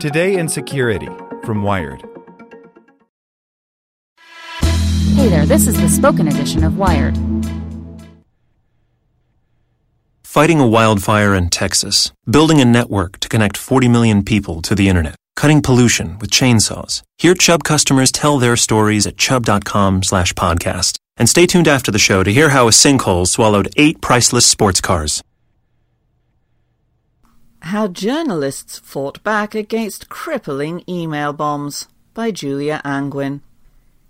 Today in Security from Wired. Hey there, this is the spoken edition of Wired. Fighting a wildfire in Texas, building a network to connect 40 million people to the internet, cutting pollution with chainsaws. Hear Chubb customers tell their stories at chubb.com slash podcast. And stay tuned after the show to hear how a sinkhole swallowed eight priceless sports cars. How Journalists Fought Back Against Crippling Email Bombs by Julia Angwin.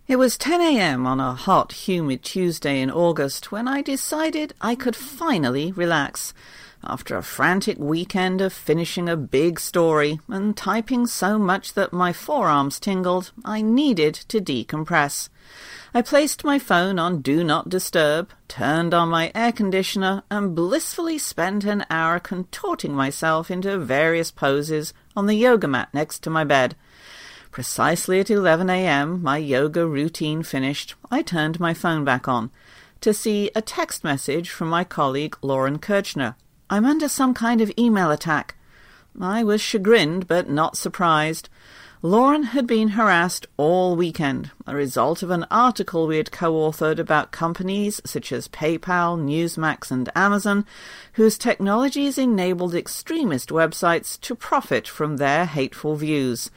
It was 10 a.m. on a hot, humid Tuesday in August when I decided I could finally relax after a frantic weekend of finishing a big story and typing so much that my forearms tingled, I needed to decompress. I placed my phone on Do Not Disturb, turned on my air conditioner, and blissfully spent an hour contorting myself into various poses on the yoga mat next to my bed. Precisely at 11 a.m., my yoga routine finished, I turned my phone back on to see a text message from my colleague Lauren Kirchner. I'm under some kind of email attack. I was chagrined but not surprised. Lauren had been harassed all weekend, a result of an article we had co-authored about companies such as PayPal, Newsmax, and Amazon, whose technologies enabled extremist websites to profit from their hateful views.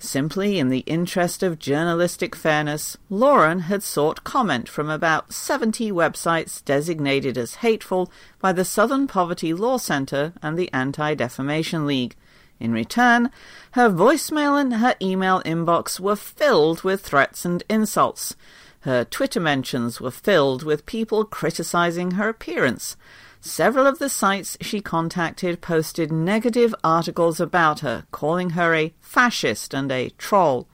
Simply in the interest of journalistic fairness, Lauren had sought comment from about 70 websites designated as hateful by the Southern Poverty Law Center and the Anti Defamation League. In return, her voicemail and her email inbox were filled with threats and insults. Her Twitter mentions were filled with people criticizing her appearance. Several of the sites she contacted posted negative articles about her, calling her a fascist and a troll.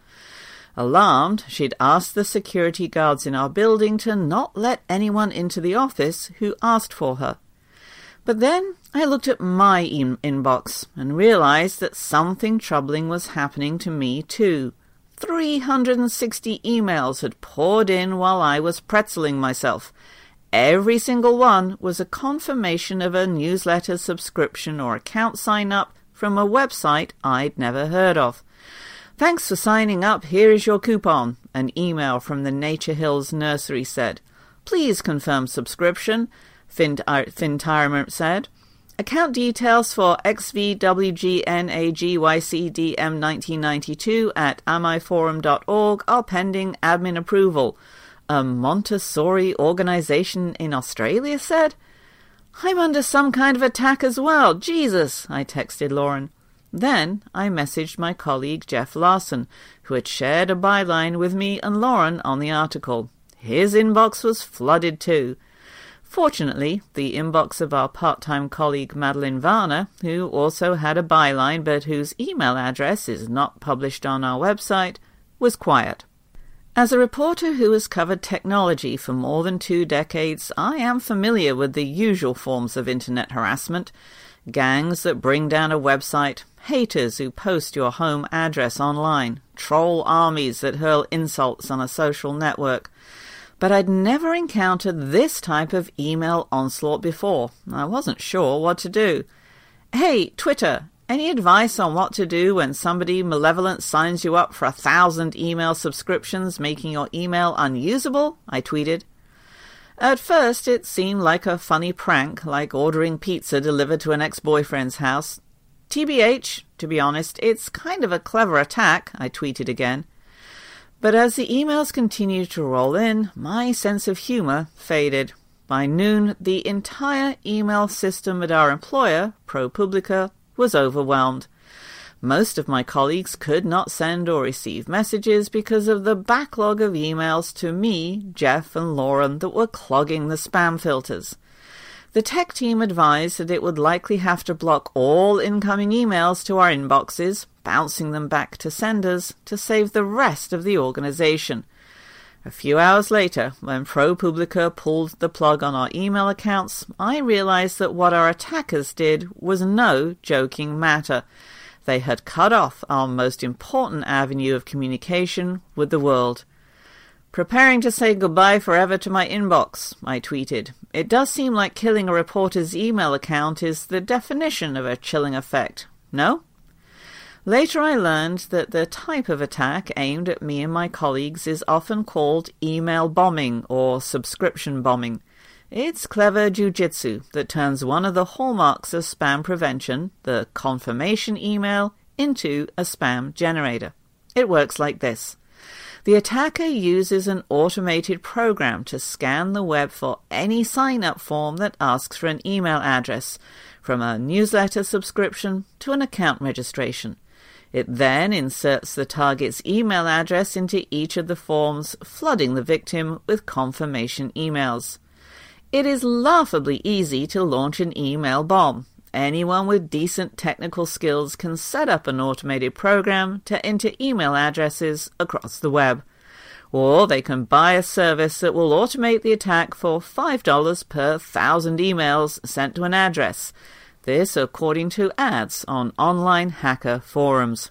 Alarmed, she'd asked the security guards in our building to not let anyone into the office who asked for her. But then I looked at my in- inbox and realized that something troubling was happening to me too. 360 emails had poured in while I was pretzeling myself. Every single one was a confirmation of a newsletter subscription or account sign up from a website I'd never heard of. Thanks for signing up. Here is your coupon. An email from the Nature Hills Nursery said. Please confirm subscription, Finn, uh, said. Account details for XVWGNAGYCDM1992 at amiforum.org are pending admin approval. A Montessori organization in Australia said? I'm under some kind of attack as well. Jesus, I texted Lauren. Then I messaged my colleague Jeff Larson, who had shared a byline with me and Lauren on the article. His inbox was flooded too. Fortunately, the inbox of our part-time colleague Madeleine Varner, who also had a byline but whose email address is not published on our website, was quiet. As a reporter who has covered technology for more than two decades, I am familiar with the usual forms of internet harassment gangs that bring down a website, haters who post your home address online, troll armies that hurl insults on a social network. But I'd never encountered this type of email onslaught before. I wasn't sure what to do. Hey, Twitter, any advice on what to do when somebody malevolent signs you up for a thousand email subscriptions, making your email unusable? I tweeted. At first, it seemed like a funny prank, like ordering pizza delivered to an ex boyfriend's house. TBH, to be honest, it's kind of a clever attack, I tweeted again. But as the emails continued to roll in, my sense of humor faded. By noon, the entire email system at our employer, ProPublica, was overwhelmed. Most of my colleagues could not send or receive messages because of the backlog of emails to me, Jeff, and Lauren that were clogging the spam filters. The tech team advised that it would likely have to block all incoming emails to our inboxes, bouncing them back to senders, to save the rest of the organization. A few hours later, when ProPublica pulled the plug on our email accounts, I realized that what our attackers did was no joking matter. They had cut off our most important avenue of communication with the world. Preparing to say goodbye forever to my inbox, I tweeted. It does seem like killing a reporter's email account is the definition of a chilling effect. No? Later, I learned that the type of attack aimed at me and my colleagues is often called email bombing or subscription bombing. It's clever jujitsu that turns one of the hallmarks of spam prevention, the confirmation email, into a spam generator. It works like this. The attacker uses an automated program to scan the web for any sign up form that asks for an email address, from a newsletter subscription to an account registration. It then inserts the target's email address into each of the forms, flooding the victim with confirmation emails. It is laughably easy to launch an email bomb. Anyone with decent technical skills can set up an automated program to enter email addresses across the web. Or they can buy a service that will automate the attack for $5 per thousand emails sent to an address. This according to ads on online hacker forums.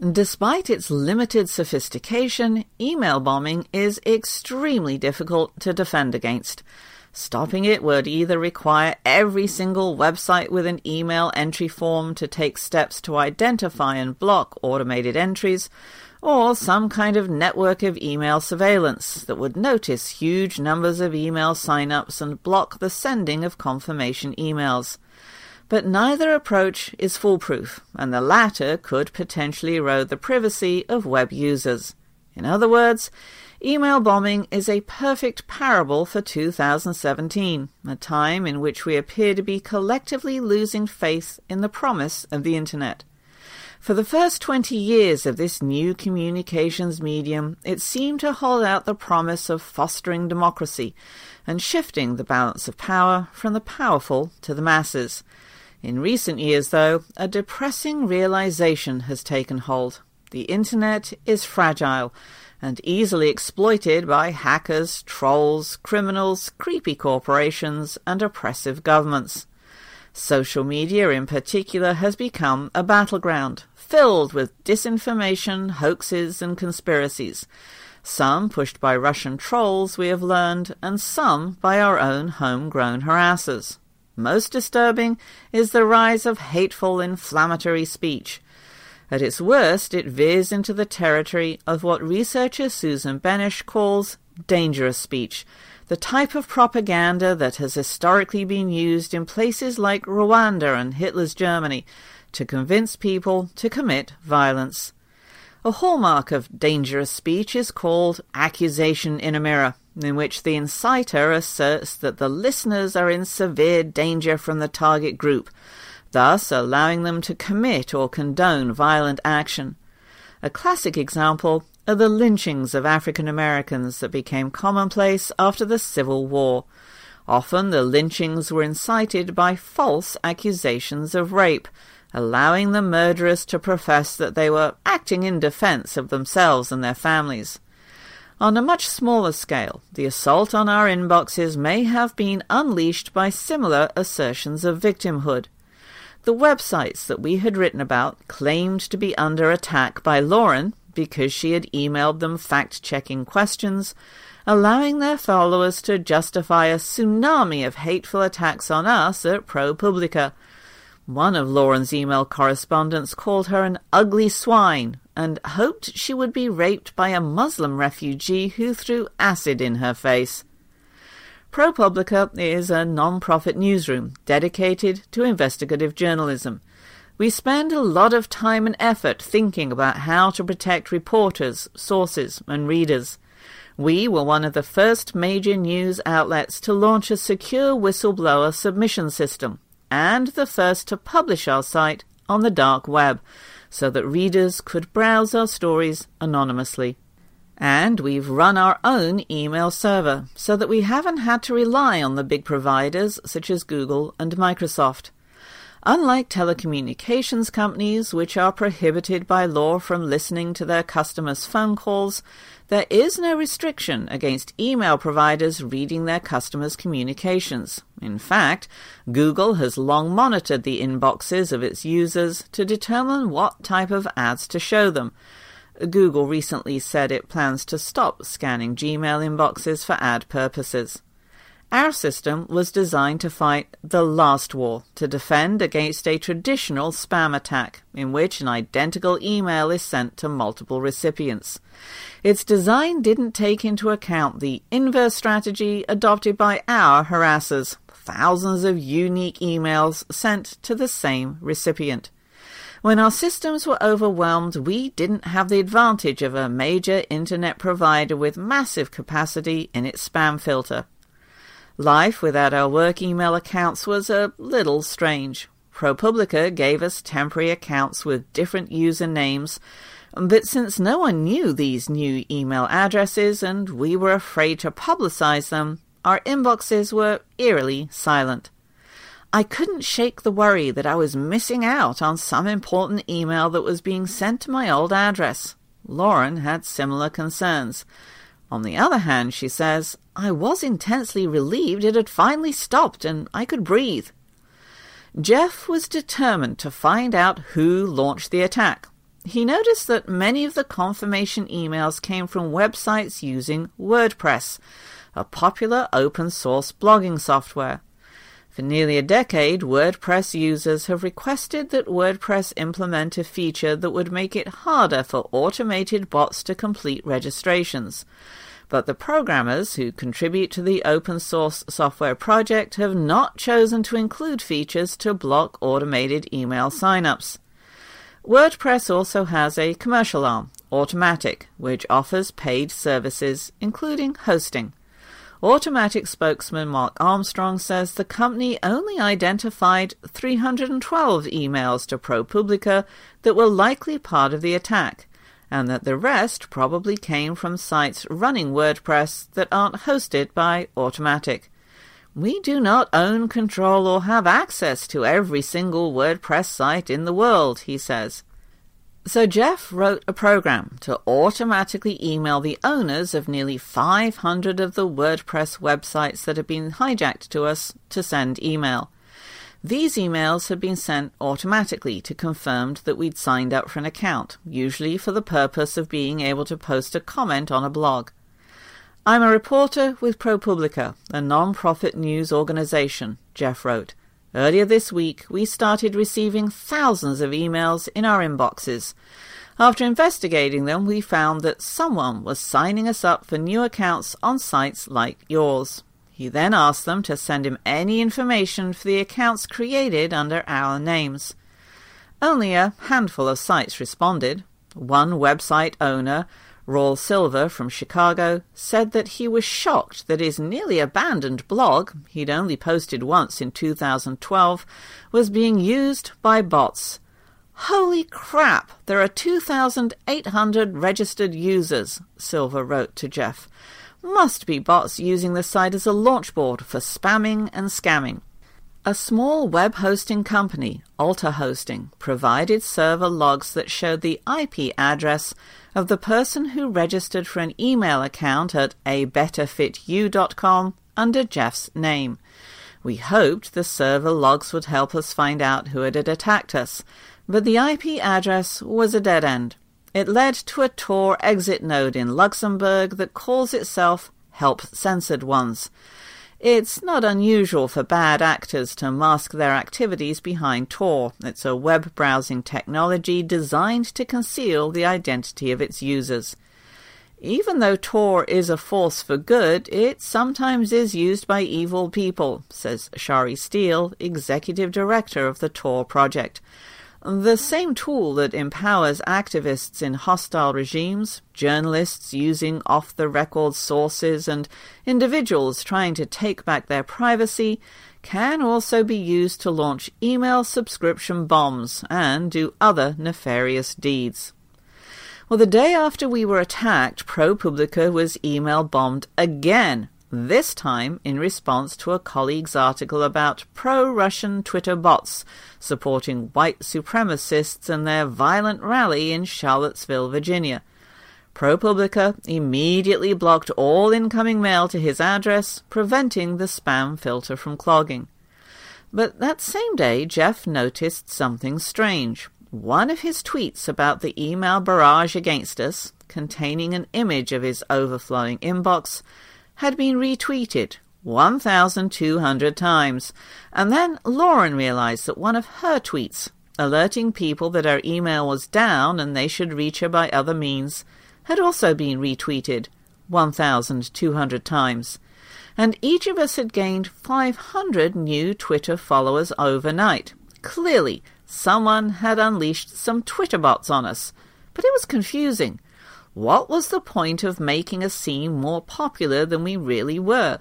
Despite its limited sophistication, email bombing is extremely difficult to defend against. Stopping it would either require every single website with an email entry form to take steps to identify and block automated entries, or some kind of network of email surveillance that would notice huge numbers of email sign-ups and block the sending of confirmation emails. But neither approach is foolproof, and the latter could potentially erode the privacy of web users. In other words, Email bombing is a perfect parable for 2017, a time in which we appear to be collectively losing faith in the promise of the Internet. For the first 20 years of this new communications medium, it seemed to hold out the promise of fostering democracy and shifting the balance of power from the powerful to the masses. In recent years, though, a depressing realization has taken hold. The Internet is fragile and easily exploited by hackers, trolls, criminals, creepy corporations, and oppressive governments. Social media in particular has become a battleground, filled with disinformation, hoaxes, and conspiracies. Some pushed by Russian trolls, we have learned, and some by our own homegrown harassers. Most disturbing is the rise of hateful, inflammatory speech, at its worst, it veers into the territory of what researcher Susan Benesch calls dangerous speech, the type of propaganda that has historically been used in places like Rwanda and Hitler's Germany to convince people to commit violence. A hallmark of dangerous speech is called accusation in a mirror, in which the inciter asserts that the listeners are in severe danger from the target group, thus allowing them to commit or condone violent action. A classic example are the lynchings of African Americans that became commonplace after the Civil War. Often the lynchings were incited by false accusations of rape, allowing the murderers to profess that they were acting in defense of themselves and their families. On a much smaller scale, the assault on our inboxes may have been unleashed by similar assertions of victimhood. The websites that we had written about claimed to be under attack by Lauren because she had emailed them fact checking questions, allowing their followers to justify a tsunami of hateful attacks on us at ProPublica. One of Lauren's email correspondents called her an ugly swine and hoped she would be raped by a Muslim refugee who threw acid in her face. ProPublica is a non-profit newsroom dedicated to investigative journalism. We spend a lot of time and effort thinking about how to protect reporters, sources, and readers. We were one of the first major news outlets to launch a secure whistleblower submission system, and the first to publish our site on the dark web, so that readers could browse our stories anonymously. And we've run our own email server so that we haven't had to rely on the big providers such as Google and Microsoft. Unlike telecommunications companies, which are prohibited by law from listening to their customers' phone calls, there is no restriction against email providers reading their customers' communications. In fact, Google has long monitored the inboxes of its users to determine what type of ads to show them, Google recently said it plans to stop scanning Gmail inboxes for ad purposes. Our system was designed to fight the last war, to defend against a traditional spam attack, in which an identical email is sent to multiple recipients. Its design didn't take into account the inverse strategy adopted by our harassers thousands of unique emails sent to the same recipient. When our systems were overwhelmed, we didn't have the advantage of a major internet provider with massive capacity in its spam filter. Life without our work email accounts was a little strange. ProPublica gave us temporary accounts with different user names, but since no one knew these new email addresses and we were afraid to publicize them, our inboxes were eerily silent. I couldn't shake the worry that I was missing out on some important email that was being sent to my old address. Lauren had similar concerns. On the other hand, she says, I was intensely relieved it had finally stopped and I could breathe. Jeff was determined to find out who launched the attack. He noticed that many of the confirmation emails came from websites using WordPress, a popular open source blogging software. For nearly a decade, WordPress users have requested that WordPress implement a feature that would make it harder for automated bots to complete registrations but the programmers who contribute to the open source software project have not chosen to include features to block automated email signups. WordPress also has a commercial arm, Automattic, which offers paid services, including hosting. Automattic spokesman Mark Armstrong says the company only identified 312 emails to ProPublica that were likely part of the attack, and that the rest probably came from sites running WordPress that aren't hosted by Automattic. We do not own, control, or have access to every single WordPress site in the world, he says. So Jeff wrote a program to automatically email the owners of nearly 500 of the WordPress websites that had been hijacked to us to send email. These emails had been sent automatically to confirm that we'd signed up for an account, usually for the purpose of being able to post a comment on a blog. I'm a reporter with ProPublica, a non-profit news organization, Jeff wrote. Earlier this week, we started receiving thousands of emails in our inboxes. After investigating them, we found that someone was signing us up for new accounts on sites like yours. He then asked them to send him any information for the accounts created under our names. Only a handful of sites responded. One website owner, Raul Silver from Chicago, said that he was shocked that his nearly abandoned blog, he'd only posted once in 2012, was being used by bots. Holy crap, there are 2,800 registered users, Silver wrote to Jeff must be bots using the site as a launchboard for spamming and scamming. A small web hosting company, Alta Hosting, provided server logs that showed the IP address of the person who registered for an email account at abetterfityou.com under Jeff's name. We hoped the server logs would help us find out who had attacked us, but the IP address was a dead end. It led to a Tor exit node in Luxembourg that calls itself Help Censored Ones. It's not unusual for bad actors to mask their activities behind Tor. It's a web browsing technology designed to conceal the identity of its users. Even though Tor is a force for good, it sometimes is used by evil people, says Shari Steele, executive director of the Tor project. The same tool that empowers activists in hostile regimes, journalists using off the record sources, and individuals trying to take back their privacy can also be used to launch email subscription bombs and do other nefarious deeds. Well, the day after we were attacked, ProPublica was email bombed again this time in response to a colleague's article about pro Russian Twitter bots supporting white supremacists and their violent rally in Charlottesville, Virginia. ProPublica immediately blocked all incoming mail to his address, preventing the spam filter from clogging. But that same day, Jeff noticed something strange. One of his tweets about the email barrage against us, containing an image of his overflowing inbox, had been retweeted, 1,200 times. And then Lauren realized that one of her tweets, alerting people that her email was down and they should reach her by other means, had also been retweeted 1,200 times. And each of us had gained 500 new Twitter followers overnight. Clearly, someone had unleashed some Twitter bots on us. But it was confusing. What was the point of making us seem more popular than we really were?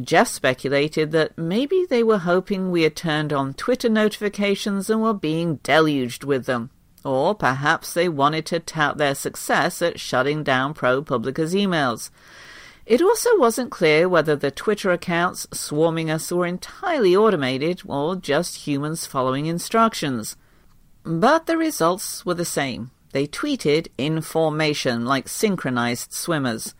Jeff speculated that maybe they were hoping we had turned on Twitter notifications and were being deluged with them. Or perhaps they wanted to tout their success at shutting down ProPublica's emails. It also wasn't clear whether the Twitter accounts swarming us were entirely automated or just humans following instructions. But the results were the same. They tweeted in formation like synchronized swimmers.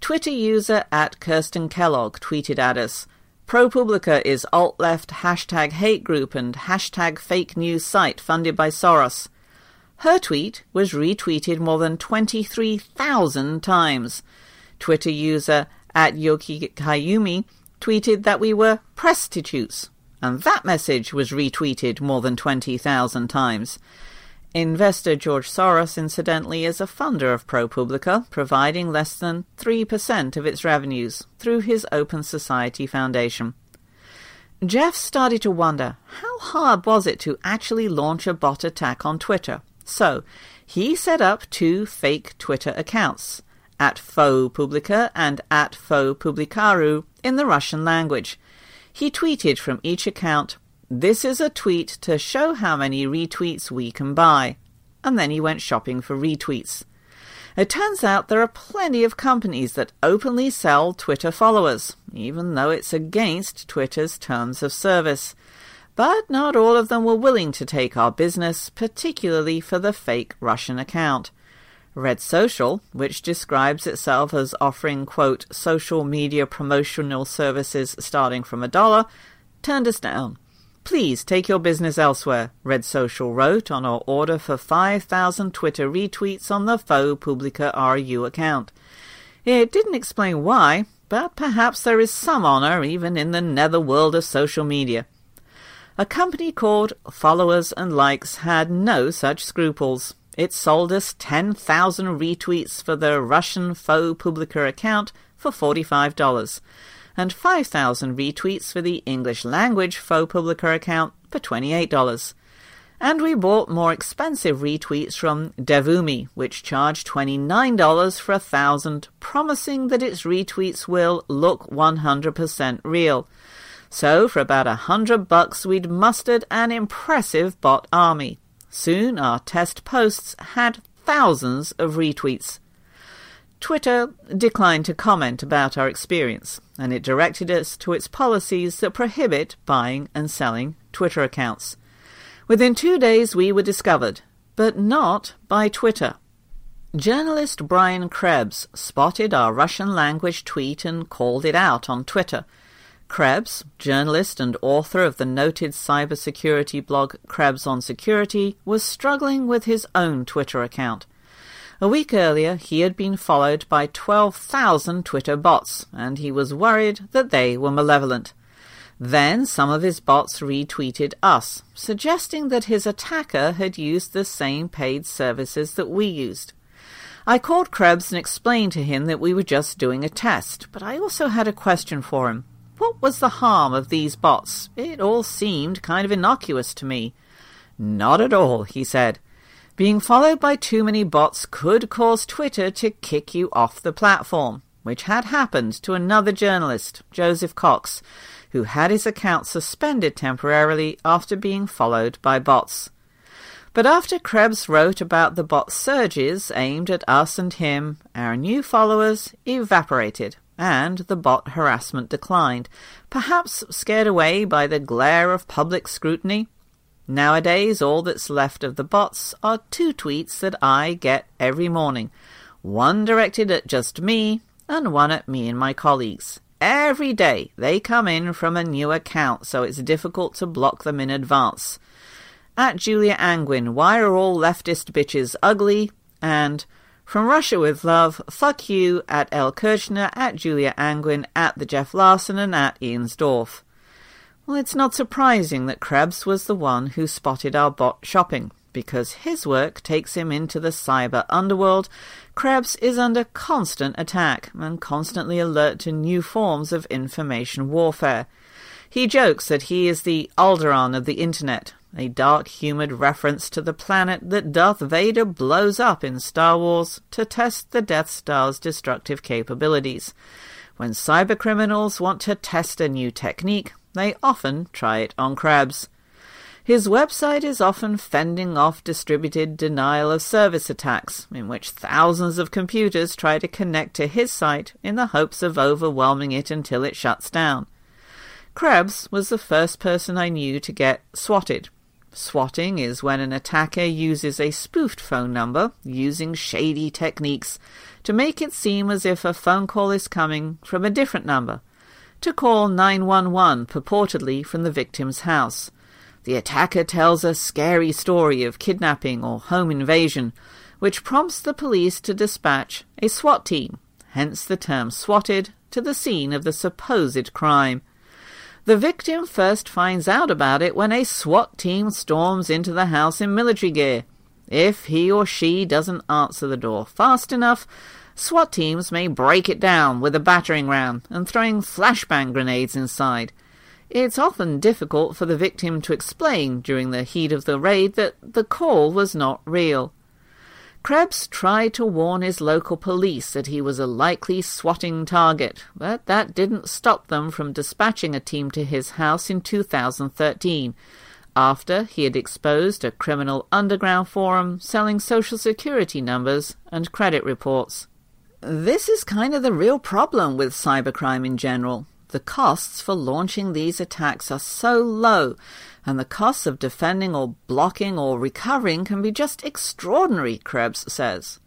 Twitter user at Kirsten Kellogg tweeted at us, ProPublica is alt-left hashtag hate group and hashtag fake news site funded by Soros. Her tweet was retweeted more than 23,000 times. Twitter user at Yoki Kayumi tweeted that we were prostitutes, and that message was retweeted more than 20,000 times. Investor George Soros, incidentally, is a funder of ProPublica, providing less than 3% of its revenues through his Open Society Foundation. Jeff started to wonder how hard was it to actually launch a bot attack on Twitter. So, he set up two fake Twitter accounts at Faux Publica and at Faux Publicaru in the Russian language. He tweeted from each account, This is a tweet to show how many retweets we can buy. And then he went shopping for retweets. It turns out there are plenty of companies that openly sell Twitter followers, even though it's against Twitter's terms of service. But not all of them were willing to take our business, particularly for the fake Russian account. Red Social, which describes itself as offering, quote, social media promotional services starting from a dollar, turned us down. Please take your business elsewhere, Red Social wrote on our order for 5,000 Twitter retweets on the Faux Publica RU account. It didn't explain why, but perhaps there is some honor even in the netherworld of social media. A company called Followers and Likes had no such scruples. It sold us 10,000 retweets for the Russian Faux Publica account for $45 and 5,000 retweets for the English language Faux Publica account for $28. And we bought more expensive retweets from Devumi, which charged $29 for a thousand, promising that its retweets will look 100% real. So for about a hundred bucks we'd mustered an impressive bot army. Soon our test posts had thousands of retweets. Twitter declined to comment about our experience, and it directed us to its policies that prohibit buying and selling Twitter accounts. Within two days we were discovered, but not by Twitter. Journalist Brian Krebs spotted our Russian language tweet and called it out on Twitter – Krebs, journalist and author of the noted cybersecurity blog Krebs on Security, was struggling with his own Twitter account. A week earlier, he had been followed by 12,000 Twitter bots, and he was worried that they were malevolent. Then some of his bots retweeted us, suggesting that his attacker had used the same paid services that we used. I called Krebs and explained to him that we were just doing a test, but I also had a question for him. What was the harm of these bots? It all seemed kind of innocuous to me. Not at all, he said. Being followed by too many bots could cause Twitter to kick you off the platform, which had happened to another journalist, Joseph Cox, who had his account suspended temporarily after being followed by bots. But after Krebs wrote about the bot surges aimed at us and him, our new followers evaporated and the bot harassment declined, perhaps scared away by the glare of public scrutiny. Nowadays, all that's left of the bots are two tweets that I get every morning, one directed at just me and one at me and my colleagues. Every day they come in from a new account, so it's difficult to block them in advance. At Julia Angwin, why are all leftist bitches ugly? And From Russia with love, fuck you at L. Kirchner, at Julia Angwin, at the Jeff Larson, and at Ian's Dorf. Well, it's not surprising that Krebs was the one who spotted our bot shopping, because his work takes him into the cyber underworld. Krebs is under constant attack and constantly alert to new forms of information warfare. He jokes that he is the Alderaan of the Internet, a dark humoured reference to the planet that Darth Vader blows up in Star Wars to test the Death Star's destructive capabilities. When cybercriminals want to test a new technique, they often try it on Krebs. His website is often fending off distributed denial of service attacks, in which thousands of computers try to connect to his site in the hopes of overwhelming it until it shuts down. Krebs was the first person I knew to get swatted. Swatting is when an attacker uses a spoofed phone number using shady techniques to make it seem as if a phone call is coming from a different number, to call 911 purportedly from the victim's house. The attacker tells a scary story of kidnapping or home invasion, which prompts the police to dispatch a SWAT team, hence the term swatted, to the scene of the supposed crime. The victim first finds out about it when a SWAT team storms into the house in military gear. If he or she doesn't answer the door fast enough, SWAT teams may break it down with a battering ram and throwing flashbang grenades inside. It's often difficult for the victim to explain during the heat of the raid that the call was not real. Krebs tried to warn his local police that he was a likely swatting target, but that didn't stop them from dispatching a team to his house in 2013, after he had exposed a criminal underground forum selling social security numbers and credit reports. This is kind of the real problem with cybercrime in general. The costs for launching these attacks are so low and the costs of defending or blocking or recovering can be just extraordinary, Krebs says.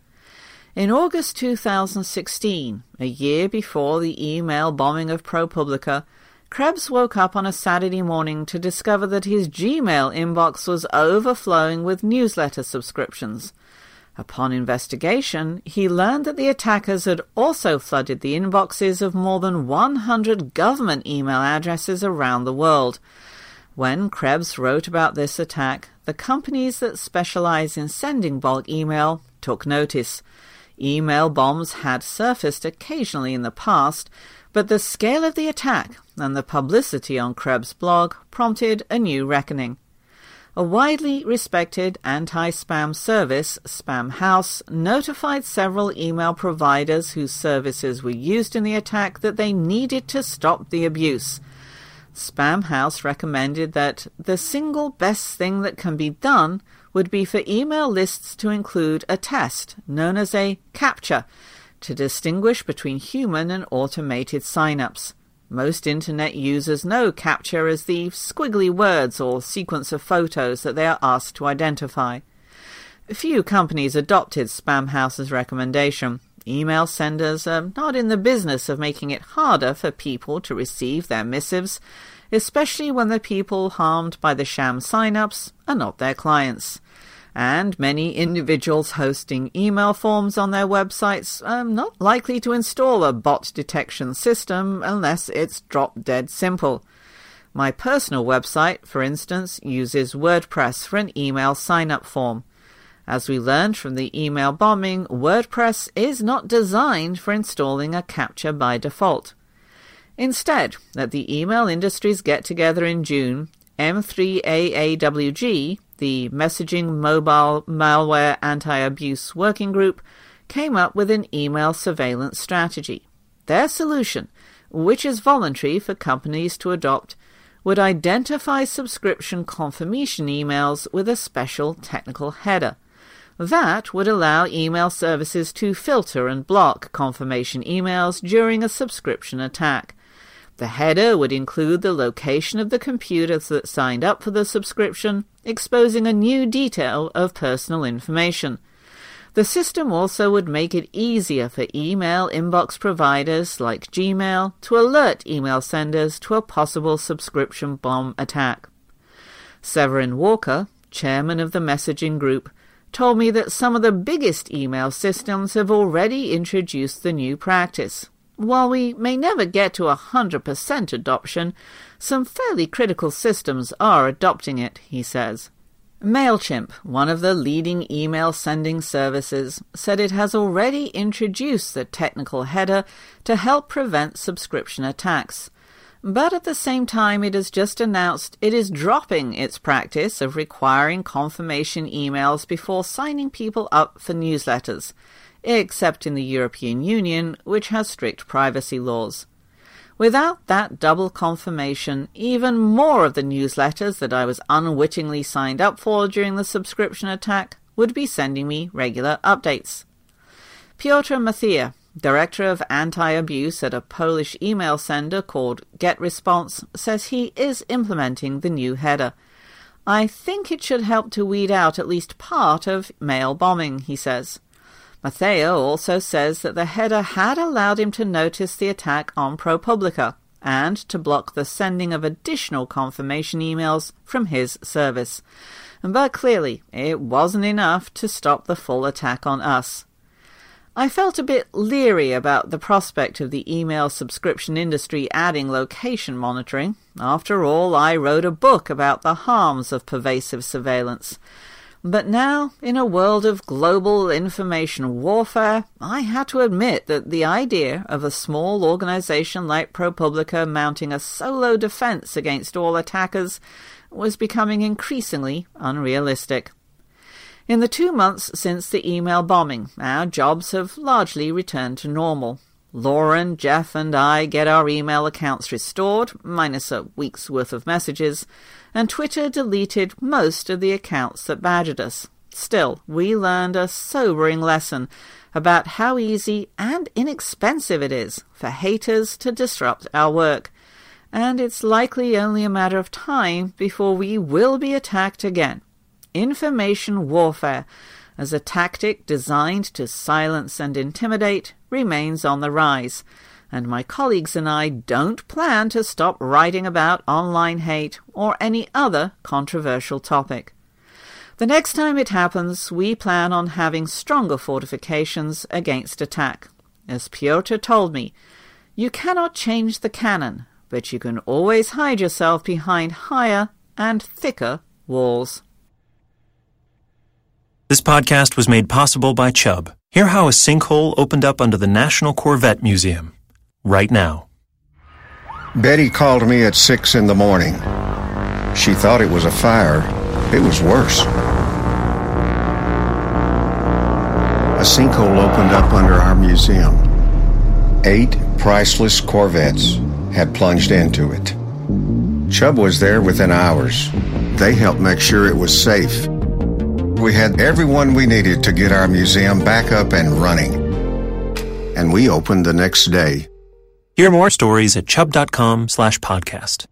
In August 2016, a year before the email bombing of ProPublica, Krebs woke up on a Saturday morning to discover that his Gmail inbox was overflowing with newsletter subscriptions. Upon investigation, he learned that the attackers had also flooded the inboxes of more than 100 government email addresses around the world, when Krebs wrote about this attack, the companies that specialize in sending bulk email took notice. Email bombs had surfaced occasionally in the past, but the scale of the attack and the publicity on Krebs' blog prompted a new reckoning. A widely respected anti-spam service, Spamhaus, notified several email providers whose services were used in the attack that they needed to stop the abuse – Spamhaus recommended that the single best thing that can be done would be for email lists to include a test known as a CAPTCHA to distinguish between human and automated signups. Most Internet users know CAPTCHA as the squiggly words or sequence of photos that they are asked to identify. Few companies adopted Spamhaus's recommendation. Email senders are not in the business of making it harder for people to receive their missives, especially when the people harmed by the sham sign-ups are not their clients. And many individuals hosting email forms on their websites are not likely to install a bot detection system unless it's drop dead simple. My personal website, for instance, uses WordPress for an email sign-up form. As we learned from the email bombing, WordPress is not designed for installing a CAPTCHA by default. Instead, at the email industry's get together in June, M3AAWG, the Messaging Mobile Malware Anti Abuse Working Group, came up with an email surveillance strategy. Their solution, which is voluntary for companies to adopt, would identify subscription confirmation emails with a special technical header. That would allow email services to filter and block confirmation emails during a subscription attack. The header would include the location of the computers that signed up for the subscription, exposing a new detail of personal information. The system also would make it easier for email inbox providers like Gmail to alert email senders to a possible subscription bomb attack. Severin Walker, chairman of the messaging group, told me that some of the biggest email systems have already introduced the new practice. While we may never get to a 100% adoption, some fairly critical systems are adopting it, he says. MailChimp, one of the leading email sending services, said it has already introduced the technical header to help prevent subscription attacks. But at the same time, it has just announced it is dropping its practice of requiring confirmation emails before signing people up for newsletters, except in the European Union, which has strict privacy laws. Without that double confirmation, even more of the newsletters that I was unwittingly signed up for during the subscription attack would be sending me regular updates. Piotr Mathia, director of anti-abuse at a Polish email sender called GetResponse, says he is implementing the new header. I think it should help to weed out at least part of mail bombing, he says. Mathia also says that the header had allowed him to notice the attack on ProPublica and to block the sending of additional confirmation emails from his service. But clearly, it wasn't enough to stop the full attack on us. I felt a bit leery about the prospect of the email subscription industry adding location monitoring. After all, I wrote a book about the harms of pervasive surveillance. But now, in a world of global information warfare, I had to admit that the idea of a small organization like ProPublica mounting a solo defense against all attackers was becoming increasingly unrealistic. In the two months since the email bombing, our jobs have largely returned to normal. Lauren, Jeff, and I get our email accounts restored, minus a week's worth of messages, and Twitter deleted most of the accounts that badgered us. Still, we learned a sobering lesson about how easy and inexpensive it is for haters to disrupt our work. And it's likely only a matter of time before we will be attacked again. Information warfare, as a tactic designed to silence and intimidate, remains on the rise and my colleagues and I don't plan to stop writing about online hate or any other controversial topic. The next time it happens, we plan on having stronger fortifications against attack. As Piotr told me, you cannot change the cannon, but you can always hide yourself behind higher and thicker walls. This podcast was made possible by Chubb. Hear how a sinkhole opened up under the National Corvette Museum right now. Betty called me at six in the morning. She thought it was a fire. It was worse. A sinkhole opened up under our museum. Eight priceless Corvettes had plunged into it. Chubb was there within hours. They helped make sure it was safe. We had everyone we needed to get our museum back up and running. And we opened the next day. Hear more stories at chubb.com slash podcast.